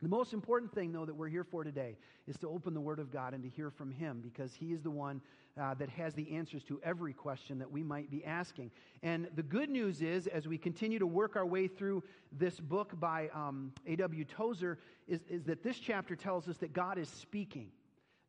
The most important thing, though, that we're here for today is to open the Word of God and to hear from Him because He is the one uh, that has the answers to every question that we might be asking. And the good news is, as we continue to work our way through this book by um, A.W. Tozer, is, is that this chapter tells us that God is speaking.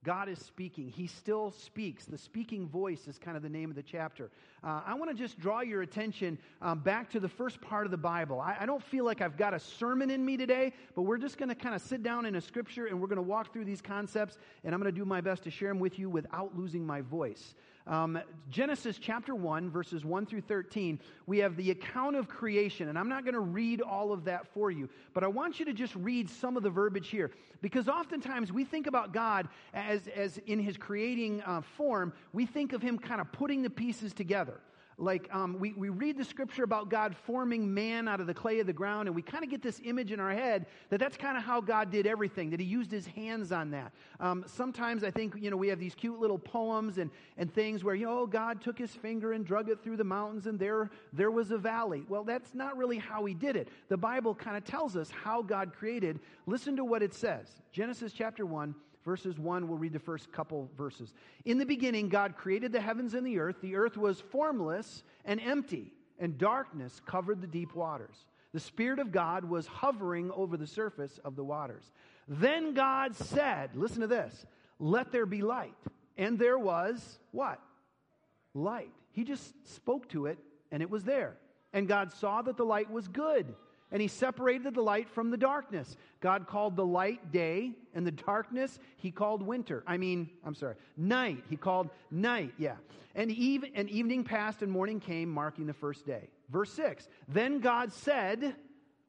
God is speaking. He still speaks. The speaking voice is kind of the name of the chapter. Uh, I want to just draw your attention um, back to the first part of the Bible. I, I, don't feel like I've got a sermon in me today, but we're just going to kind of sit down in a scripture and we're going to walk through these concepts, and I'm going to do my best to share them with you without losing my voice. Um, Genesis chapter 1, verses 1 through 13, we have the account of creation. And I'm not going to read all of that for you, but I want you to just read some of the verbiage here. Because oftentimes we think about God as, as in his creating uh, form, we think of him kind of putting the pieces together like um, we, we read the scripture about God forming man out of the clay of the ground, and we kind of get this image in our head that that's kind of how God did everything, that he used his hands on that. Um, sometimes I think, you know, we have these cute little poems and, and things where, you know, God took his finger and drug it through the mountains, and there, there was a valley. Well, that's not really how he did it. The Bible kind of tells us how God created. Listen to what it says Genesis chapter 1 Verses 1, we'll read the first couple verses. In the beginning, God created the heavens and the earth. The earth was formless and empty, and darkness covered the deep waters. The Spirit of God was hovering over the surface of the waters. Then God said, Listen to this, let there be light. And there was what? Light. He just spoke to it, and it was there. And God saw that the light was good and he separated the light from the darkness. God called the light day, and the darkness he called winter. I mean, I'm sorry, night. He called night, yeah. And, eve- and evening passed and morning came, marking the first day. Verse 6 Then God said,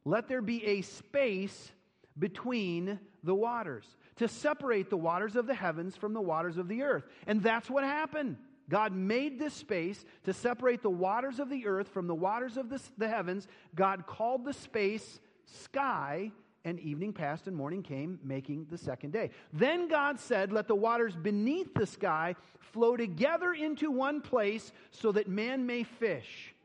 Let there be a space between the waters, to separate the waters of the heavens from the waters of the earth. And that's what happened. God made this space to separate the waters of the earth from the waters of the, the heavens. God called the space sky, and evening passed and morning came, making the second day. Then God said, Let the waters beneath the sky flow together into one place so that man may fish.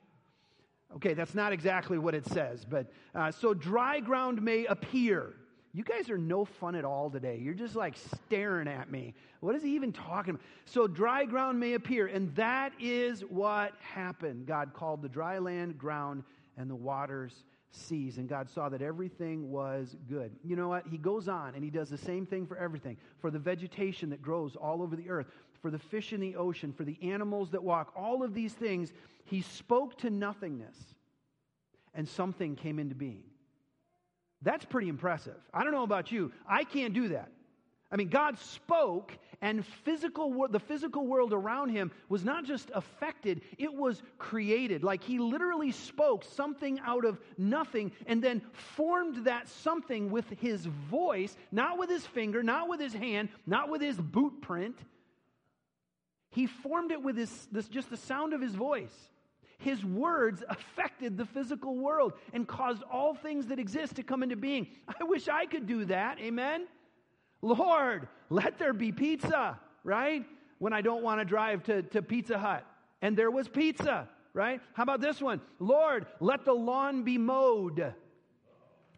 Okay, that's not exactly what it says, but uh, so dry ground may appear. You guys are no fun at all today. You're just like staring at me. What is he even talking about? So dry ground may appear, and that is what happened. God called the dry land ground and the waters seas, and God saw that everything was good. You know what? He goes on and he does the same thing for everything for the vegetation that grows all over the earth, for the fish in the ocean, for the animals that walk, all of these things. He spoke to nothingness, and something came into being. That's pretty impressive. I don't know about you. I can't do that. I mean, God spoke, and physical, the physical world around him was not just affected, it was created. Like he literally spoke something out of nothing and then formed that something with his voice, not with his finger, not with his hand, not with his boot print. He formed it with his, this, just the sound of his voice. His words affected the physical world and caused all things that exist to come into being. I wish I could do that. Amen? Lord, let there be pizza, right? When I don't want to drive to, to Pizza Hut. And there was pizza, right? How about this one? Lord, let the lawn be mowed.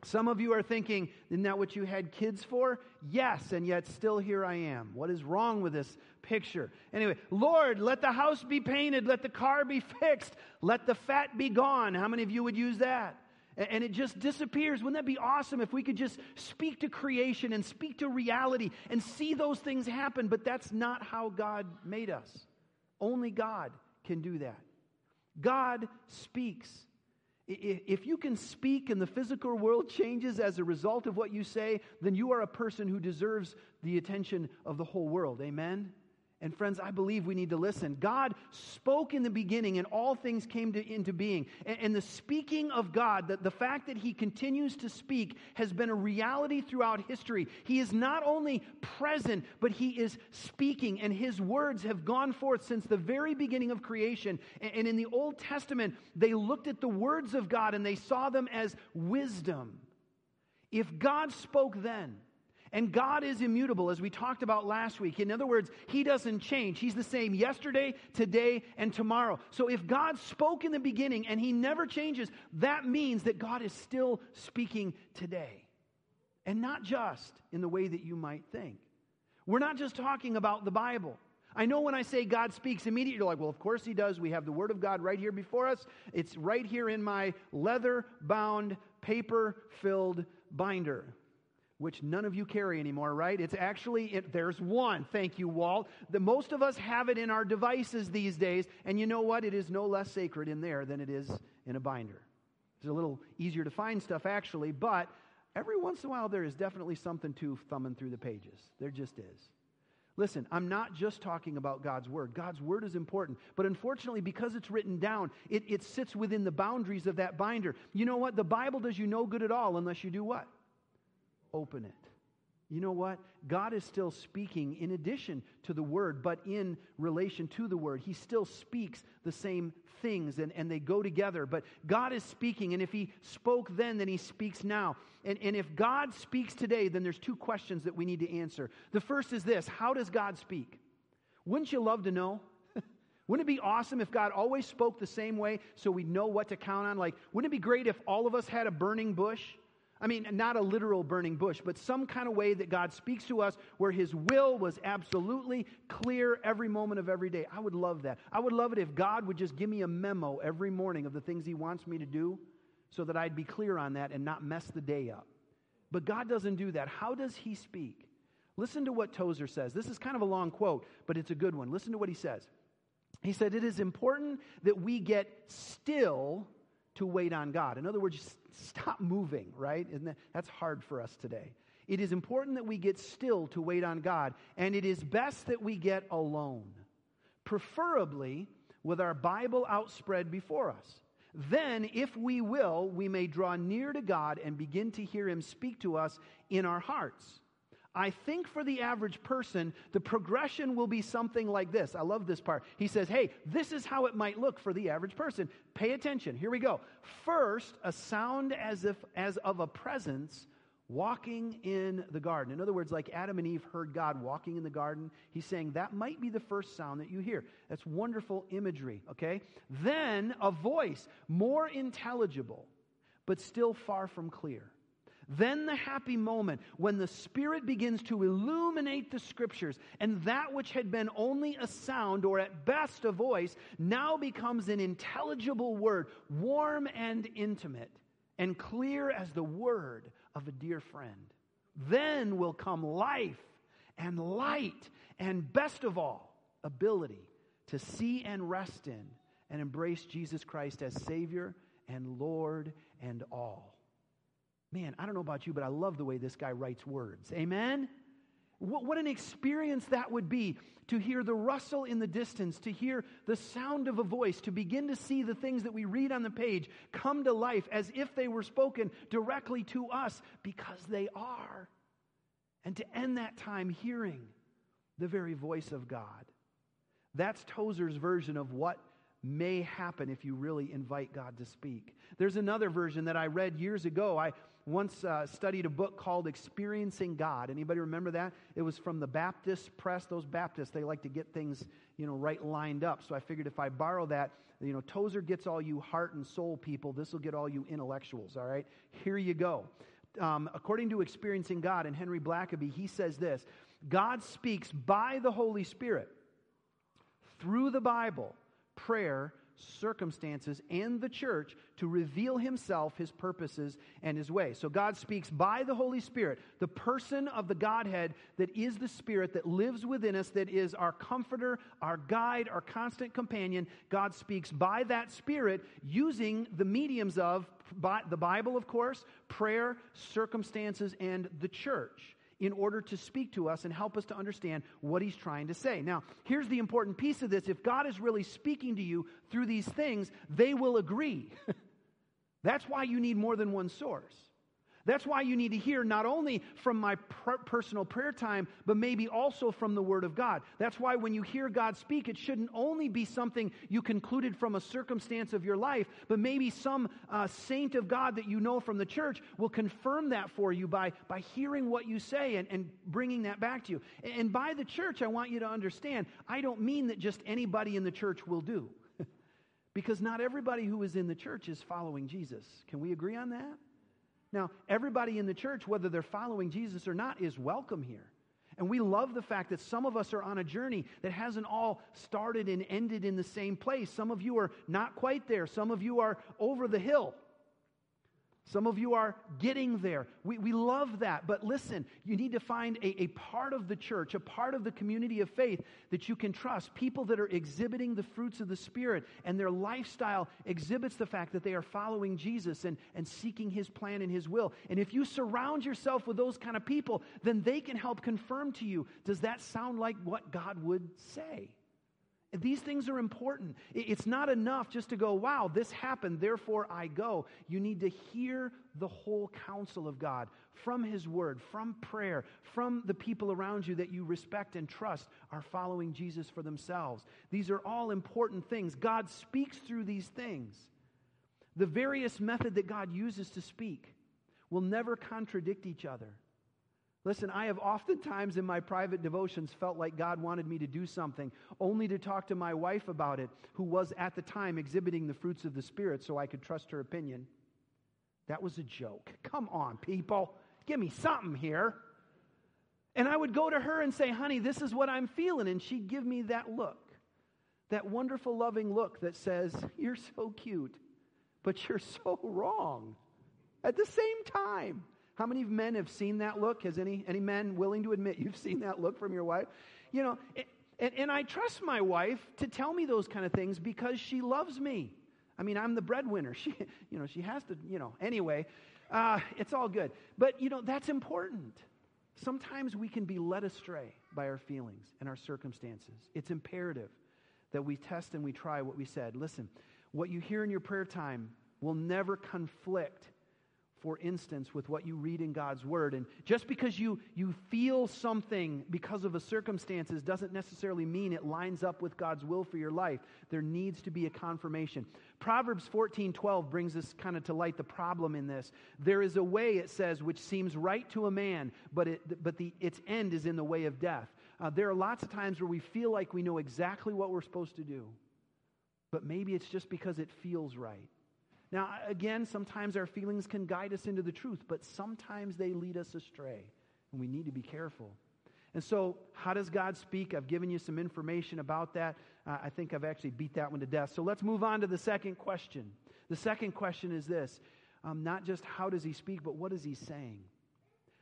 Some of you are thinking, isn't that what you had kids for? Yes, and yet still here I am. What is wrong with this picture? Anyway, Lord, let the house be painted, let the car be fixed, let the fat be gone. How many of you would use that? And it just disappears. Wouldn't that be awesome if we could just speak to creation and speak to reality and see those things happen? But that's not how God made us. Only God can do that. God speaks. If you can speak and the physical world changes as a result of what you say, then you are a person who deserves the attention of the whole world. Amen? And friends, I believe we need to listen. God spoke in the beginning and all things came to, into being. And, and the speaking of God, the, the fact that He continues to speak, has been a reality throughout history. He is not only present, but He is speaking, and His words have gone forth since the very beginning of creation. And, and in the Old Testament, they looked at the words of God and they saw them as wisdom. If God spoke then, and God is immutable, as we talked about last week. In other words, He doesn't change. He's the same yesterday, today, and tomorrow. So if God spoke in the beginning and He never changes, that means that God is still speaking today. And not just in the way that you might think. We're not just talking about the Bible. I know when I say God speaks immediately, you're like, well, of course He does. We have the Word of God right here before us. It's right here in my leather bound, paper filled binder, which none of you carry anymore, right? It's actually, it, there's one. Thank you, Walt. The, most of us have it in our devices these days. And you know what? It is no less sacred in there than it is in a binder. It's a little easier to find stuff, actually, but every once in a while there is definitely something to thumbing through the pages. There just is. Listen, I'm not just talking about God's Word. God's Word is important. But unfortunately, because it's written down, it, it sits within the boundaries of that binder. You know what? The Bible does you no good at all unless you do what? Open it you know what? God is still speaking in addition to the word, but in relation to the word. He still speaks the same things and, and they go together. But God is speaking, and if He spoke then, then He speaks now. And, and if God speaks today, then there's two questions that we need to answer. The first is this How does God speak? Wouldn't you love to know? Wouldn't it be awesome if God always spoke the same way so we'd know what to count on? Like, wouldn't it be great if all of us had a burning bush? I mean, not a literal burning bush, but some kind of way that God speaks to us where His will was absolutely clear every moment of every day. I would love that. I would love it if God would just give me a memo every morning of the things He wants me to do so that I'd be clear on that and not mess the day up. But God doesn't do that. How does He speak? Listen to what Tozer says. This is kind of a long quote, but it's a good one. Listen to what he says. He said, It is important that we get still to wait on God. In other words, stop moving, right? Isn't that's hard for us today. It is important that we get still to wait on God, and it is best that we get alone, preferably with our Bible outspread before us. Then, if we will, we may draw near to God and begin to hear Him speak to us in our hearts. I think for the average person, the progression will be something like this. I love this part. He says, Hey, this is how it might look for the average person. Pay attention. Here we go. First, a sound as if as of a presence walking in the garden. In other words, like Adam and Eve heard God walking in the garden, he's saying that might be the first sound that you hear. That's wonderful imagery, okay? Then a voice, more intelligible, but still far from clear. Then the happy moment when the Spirit begins to illuminate the Scriptures, and that which had been only a sound or at best a voice now becomes an intelligible word, warm and intimate, and clear as the word of a dear friend. Then will come life and light, and best of all, ability to see and rest in and embrace Jesus Christ as Savior and Lord and all. Man, I don't know about you, but I love the way this guy writes words. Amen? What, what, an experience that would be to hear the rustle in the distance, to hear the sound of a voice, to begin to see the things that we read on the page come to life as if they were spoken directly to us because they are. And to end that time hearing the very voice of God. That's Tozer's version of what may happen if you really invite God to speak. There's another version that I read years ago. I once uh, studied a book called Experiencing God. Anybody remember that? It was from the Baptist press. Those Baptists, they like to get things, you know, right lined up. So I figured if I borrow that, you know, Tozer gets all you heart and soul people. This will get all you intellectuals, all right? Here you go. Um, according to Experiencing God and Henry Blackaby, he says this God speaks by the Holy Spirit through the Bible, prayer, circumstances, and the church to reveal himself, his purposes, and his way. So God speaks by the Holy Spirit, the person of the Godhead that is the Spirit that lives within us, that is our comforter, our guide, our constant companion. God speaks by that Spirit using the mediums of the Bible, of course, prayer, circumstances, and the church in order to speak to us and help us to understand what he's trying to say. Now, here's the important piece of this. If God is really speaking to you through these things, they will agree. That's why you need more than one source. That's why you need to hear not only from my per- personal prayer time, but maybe also from the Word of God. That's why when you hear God speak, it shouldn't only be something you concluded from a circumstance of your life, but maybe some uh, saint of God that you know from the church will confirm that for you by, by hearing what you say and, and bringing that back to you. And by the church, I want you to understand, I don't mean that just anybody in the church will do. because not everybody who is in the church is following Jesus. Can we agree on that? Now, everybody in the church, whether they're following Jesus or not, is welcome here. And we love the fact that some of us are on a journey that hasn't all started and ended in the same place. Some of you are not quite there, some of you are over the hill. Some of you are getting there. We, we love that. But listen, you need to find a, a part of the church, a part of the community of faith that you can trust. People that are exhibiting the fruits of the Spirit and their lifestyle exhibits the fact that they are following Jesus and, and seeking His plan and His will. And if you surround yourself with those kind of people, then they can help confirm to you does that sound like what God would say? These things are important. It's not enough just to go, wow, this happened, therefore I go. You need to hear the whole counsel of God from His Word, from prayer, from the people around you that you respect and trust are following Jesus for themselves. These are all important things. God speaks through these things. The various method that God uses to speak will never contradict each other. Listen, I have oftentimes in my private devotions felt like God wanted me to do something, only to talk to my wife about it, who was at the time exhibiting the fruits of the Spirit so I could trust her opinion. That was a joke. Come on, people. Give me something here. And I would go to her and say, honey, this is what I'm feeling. And she'd give me that look, that wonderful, loving look that says, You're so cute, but you're so wrong at the same time. How many men have seen that look? Has any, any men willing to admit you've seen that look from your wife? You know, and, and I trust my wife to tell me those kind of things because she loves me. I mean, I'm the breadwinner. She, you know, she has to, you know, anyway, uh, it's all good. But, you know, that's important. Sometimes we can be led astray by our feelings and our circumstances. It's imperative that we test and we try what we said. Listen, what you hear in your prayer time will never conflict for instance, with what you read in God's Word. And just because you, you feel something because of the circumstances doesn't necessarily mean it lines up with God's will for your life. There needs to be a confirmation. Proverbs 14 12 brings us kind of to light the problem in this. There is a way, it says, which seems right to a man, but, it, but the, its end is in the way of death. Uh, there are lots of times where we feel like we know exactly what we're supposed to do, but maybe it's just because it feels right. Now, again, sometimes our feelings can guide us into the truth, but sometimes they lead us astray, and we need to be careful. And so, how does God speak? I've given you some information about that. Uh, I think I've actually beat that one to death. So, let's move on to the second question. The second question is this um, not just how does he speak, but what is he saying?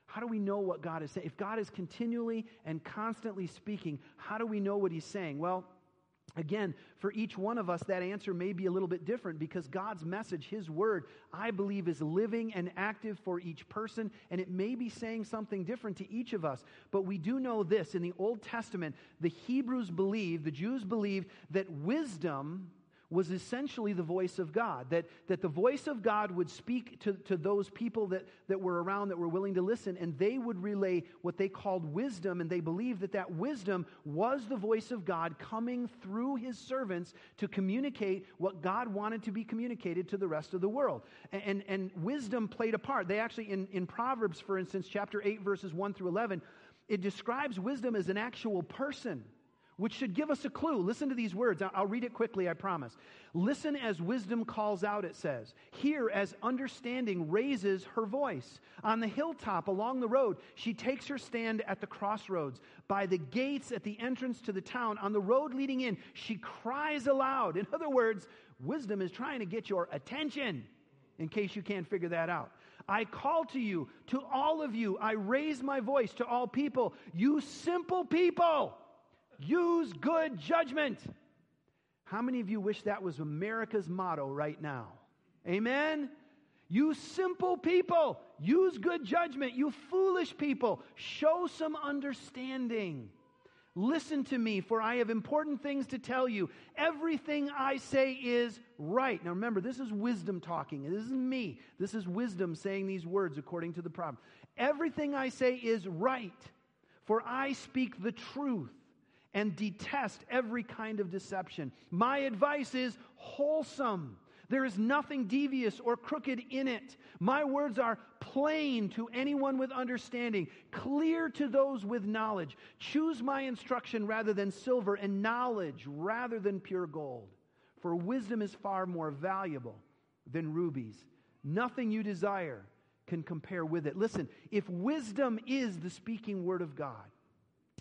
How do we know what God is saying? If God is continually and constantly speaking, how do we know what he's saying? Well, Again, for each one of us, that answer may be a little bit different because God's message, His word, I believe is living and active for each person, and it may be saying something different to each of us. But we do know this in the Old Testament, the Hebrews believed, the Jews believed that wisdom was essentially the voice of God. That, that the voice of God would speak to, to those people that, that were around that were willing to listen, and they would relay what they called wisdom, and they believed that that wisdom was the voice of God coming through his servants to communicate what God wanted to be communicated to the rest of the world. And, and, and wisdom played a part. They actually, in, in Proverbs, for instance, chapter 8, verses 1 through 11, it describes wisdom as an actual person which should give us a clue. Listen to these words. I'll read it quickly, I promise. Listen as wisdom calls out, it says. Hear as understanding raises her voice. On the hilltop along the road, she takes her stand at the crossroads. By the gates at the entrance to the town, on the road leading in, she cries aloud. In other words, wisdom is trying to get your attention, in case you can't figure that out. I call to you, to all of you. I raise my voice to all people. You simple people. Use good judgment. How many of you wish that was America's motto right now? Amen? You simple people, use good judgment. You foolish people, show some understanding. Listen to me, for I have important things to tell you. Everything I say is right. Now remember, this is wisdom talking. This isn't me. This is wisdom saying these words according to the problem. Everything I say is right, for I speak the truth and detest every kind of deception. My advice is wholesome. There is nothing devious or crooked in it. My words are plain to anyone with understanding, clear to those with knowledge. Choose my instruction rather than silver, and knowledge rather than pure gold. For wisdom is far more valuable than rubies. Nothing you desire can compare with it. Listen, if wisdom is the speaking word of God,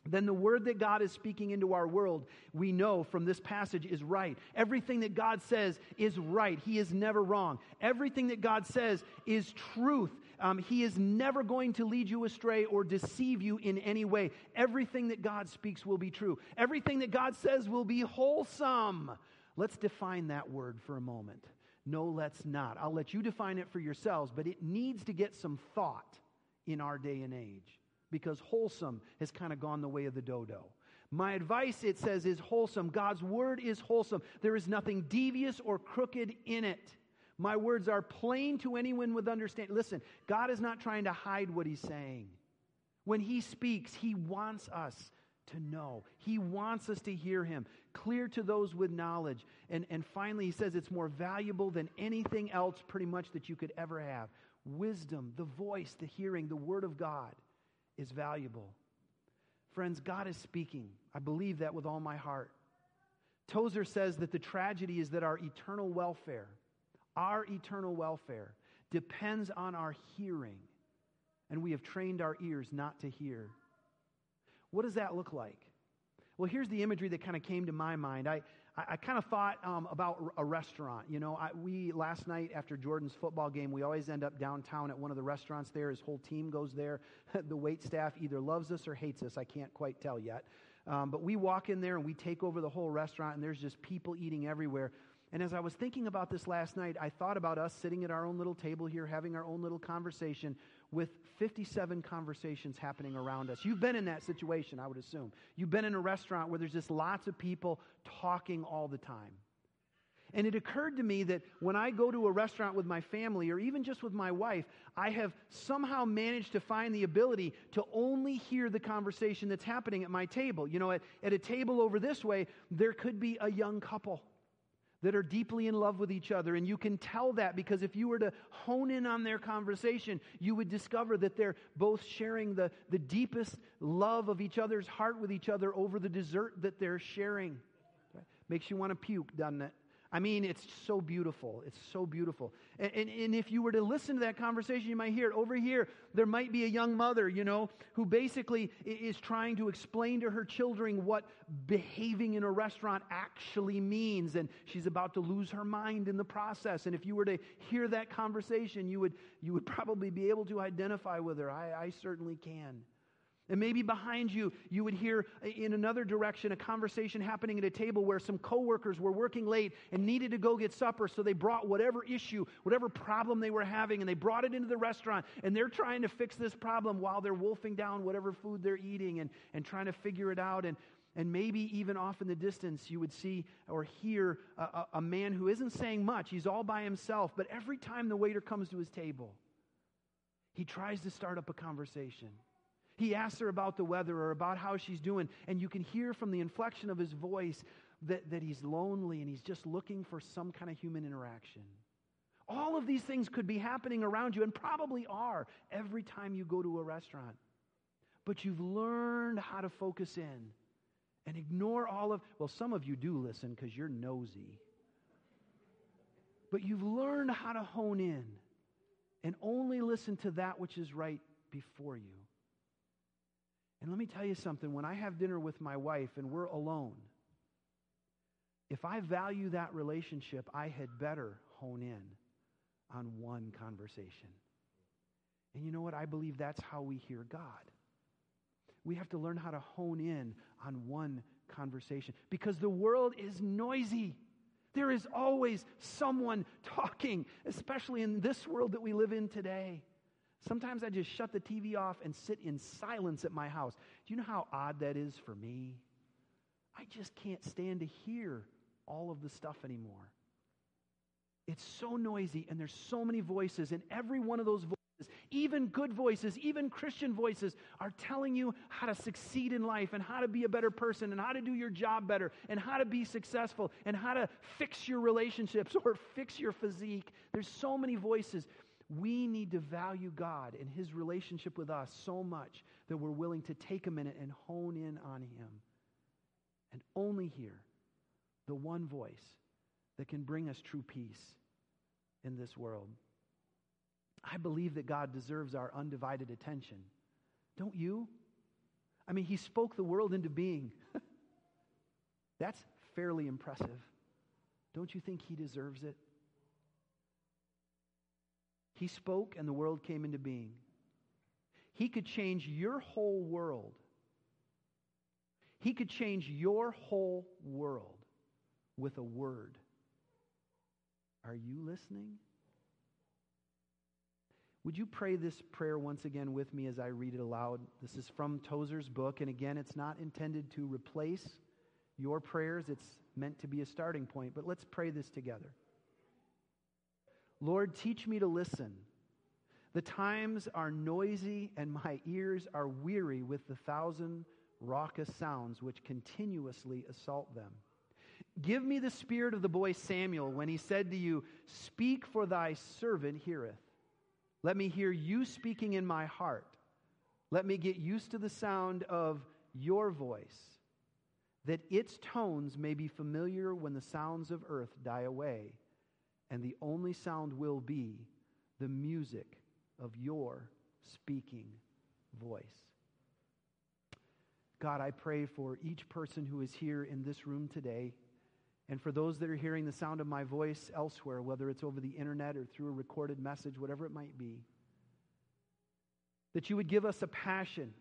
then the word that God is speaking into our world, we know from this passage is right. Everything that God says is right. He is never wrong. Everything that God says is truth. Um, he is never going to lead you astray or deceive you in any way. Everything that God speaks will be true. Everything that God says will be wholesome. Let's define that word for a moment. No, let's not. I'll let you define it for yourselves, but it needs to get some thought in our day and age because wholesome has kind of gone the way of the dodo. My advice, it says, is wholesome. God's word is wholesome. There is nothing devious or crooked in it. My words are plain to anyone with understanding. Listen, God is not trying to hide what he's saying. When he speaks, he wants us to know. He wants us to hear him, clear to those with knowledge. And, and finally, he says it's more valuable than anything else, pretty much, that you could ever have. Wisdom, the voice, the hearing, the word of God is valuable. Friends, God is speaking. I believe that with all my heart. Tozer says that the tragedy is that our eternal welfare, our eternal welfare, depends on our hearing, and we have trained our ears not to hear. What does that look like? Well, here's the imagery that kind of came to my mind. I, I, I kind of thought um, about a restaurant. You know, I, we last night after Jordan's football game, we always end up downtown at one of the restaurants there. His whole team goes there. the wait staff either loves us or hates us. I can't quite tell yet. Um, but we walk in there and we take over the whole restaurant, and there's just people eating everywhere. And as I was thinking about this last night, I thought about us sitting at our own little table here, having our own little conversation with 57 conversations happening around us. You've been in that situation, I would assume. You've been in a restaurant where there's just lots of people talking all the time. And it occurred to me that when I go to a restaurant with my family or even just with my wife, I have somehow managed to find the ability to only hear the conversation that's happening at my table. You know, at, at a table over this way, there could be a young couple that are deeply in love with each other. And you can tell that because if you were to hone in on their conversation, you would discover that they're both sharing the, the deepest love of each other's heart with each other over the dessert that they're sharing. Makes you want to puke, doesn't it? I mean, it's so beautiful. It's so beautiful. And, and, and, if you were to listen to that conversation, you might hear it. Over here, there might be a young mother, you know, who basically is trying to explain to her children what behaving in a restaurant actually means. And she's about to lose her mind in the process. And if you were to hear that conversation, you would, you would probably be able to identify with her. I, I certainly can. And maybe behind you, you would hear in another direction a conversation happening at a table where some coworkers were working late and needed to go get supper. So they brought whatever issue, whatever problem they were having, and they brought it into the restaurant. And they're trying to fix this problem while they're wolfing down whatever food they're eating and, and trying to figure it out. And, and maybe even off in the distance, you would see or hear a, a, a man who isn't saying much. He's all by himself. But every time the waiter comes to his table, he tries to start up a conversation. He asks her about the weather or about how she's doing, and you can hear from the inflection of his voice that, that he's lonely and he's just looking for some kind of human interaction. All of these things could be happening around you and probably are every time you go to a restaurant. But you've learned how to focus in and ignore all of, well, some of you do listen because you're nosy. But you've learned how to hone in and only listen to that which is right before you. And let me tell you something when I have dinner with my wife and we're alone, if I value that relationship, I had better hone in on one conversation. And you know what? I believe that's how we hear God. We have to learn how to hone in on one conversation because the world is noisy. There is always someone talking, especially in this world that we live in today. Sometimes I just shut the TV off and sit in silence at my house. Do you know how odd that is for me? I just can't stand to hear all of the stuff anymore. It's so noisy, and there's so many voices, and every one of those voices, even good voices, even Christian voices, are telling you how to succeed in life, and how to be a better person, and how to do your job better, and how to be successful, and how to fix your relationships or fix your physique. There's so many voices. We need to value God and His relationship with us so much that we're willing to take a minute and hone in on Him and only hear the one voice that can bring us true peace in this world. I believe that God deserves our undivided attention. Don't you? I mean, He spoke the world into being. That's fairly impressive. Don't you think He deserves it? He spoke and the world came into being. He could change your whole world. He could change your whole world with a word. Are you listening? Would you pray this prayer once again with me as I read it aloud? This is from Tozer's book, and again, it's not intended to replace your prayers, it's meant to be a starting point. But let's pray this together. Lord, teach me to listen. The times are noisy, and my ears are weary with the thousand raucous sounds which continuously assault them. Give me the spirit of the boy Samuel when he said to you, Speak, for thy servant heareth. Let me hear you speaking in my heart. Let me get used to the sound of your voice, that its tones may be familiar when the sounds of earth die away, and the only sound will be the music of your speaking voice. God, I pray for each person who is here in this room today, and for those that are hearing the sound of my voice elsewhere, whether it's over the internet or through a recorded message, whatever it might be, that you would give us a passion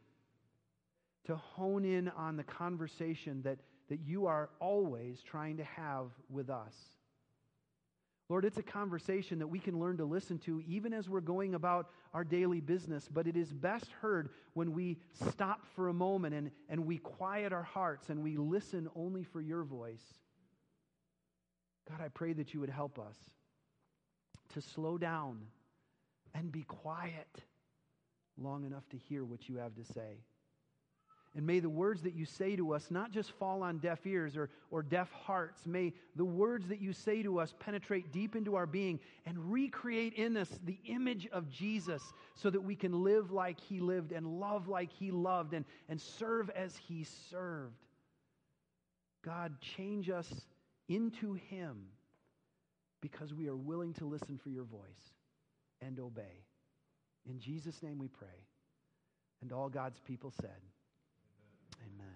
to hone in on the conversation that, that you are always trying to have with us. Lord, it's a conversation that we can learn to listen to even as we're going about our daily business, but it is best heard when we stop for a moment and, and we quiet our hearts and we listen only for your voice. God, I pray that you would help us to slow down and be quiet long enough to hear what you have to say. And may the words that you say to us not just fall on deaf ears or, or deaf hearts. May the words that you say to us penetrate deep into our being and recreate in us the image of Jesus so that we can live like he lived and love like he loved and, and serve as he served. God, change us into him because we are willing to listen for your voice and obey. In Jesus' name we pray. And all God's people said, Amen.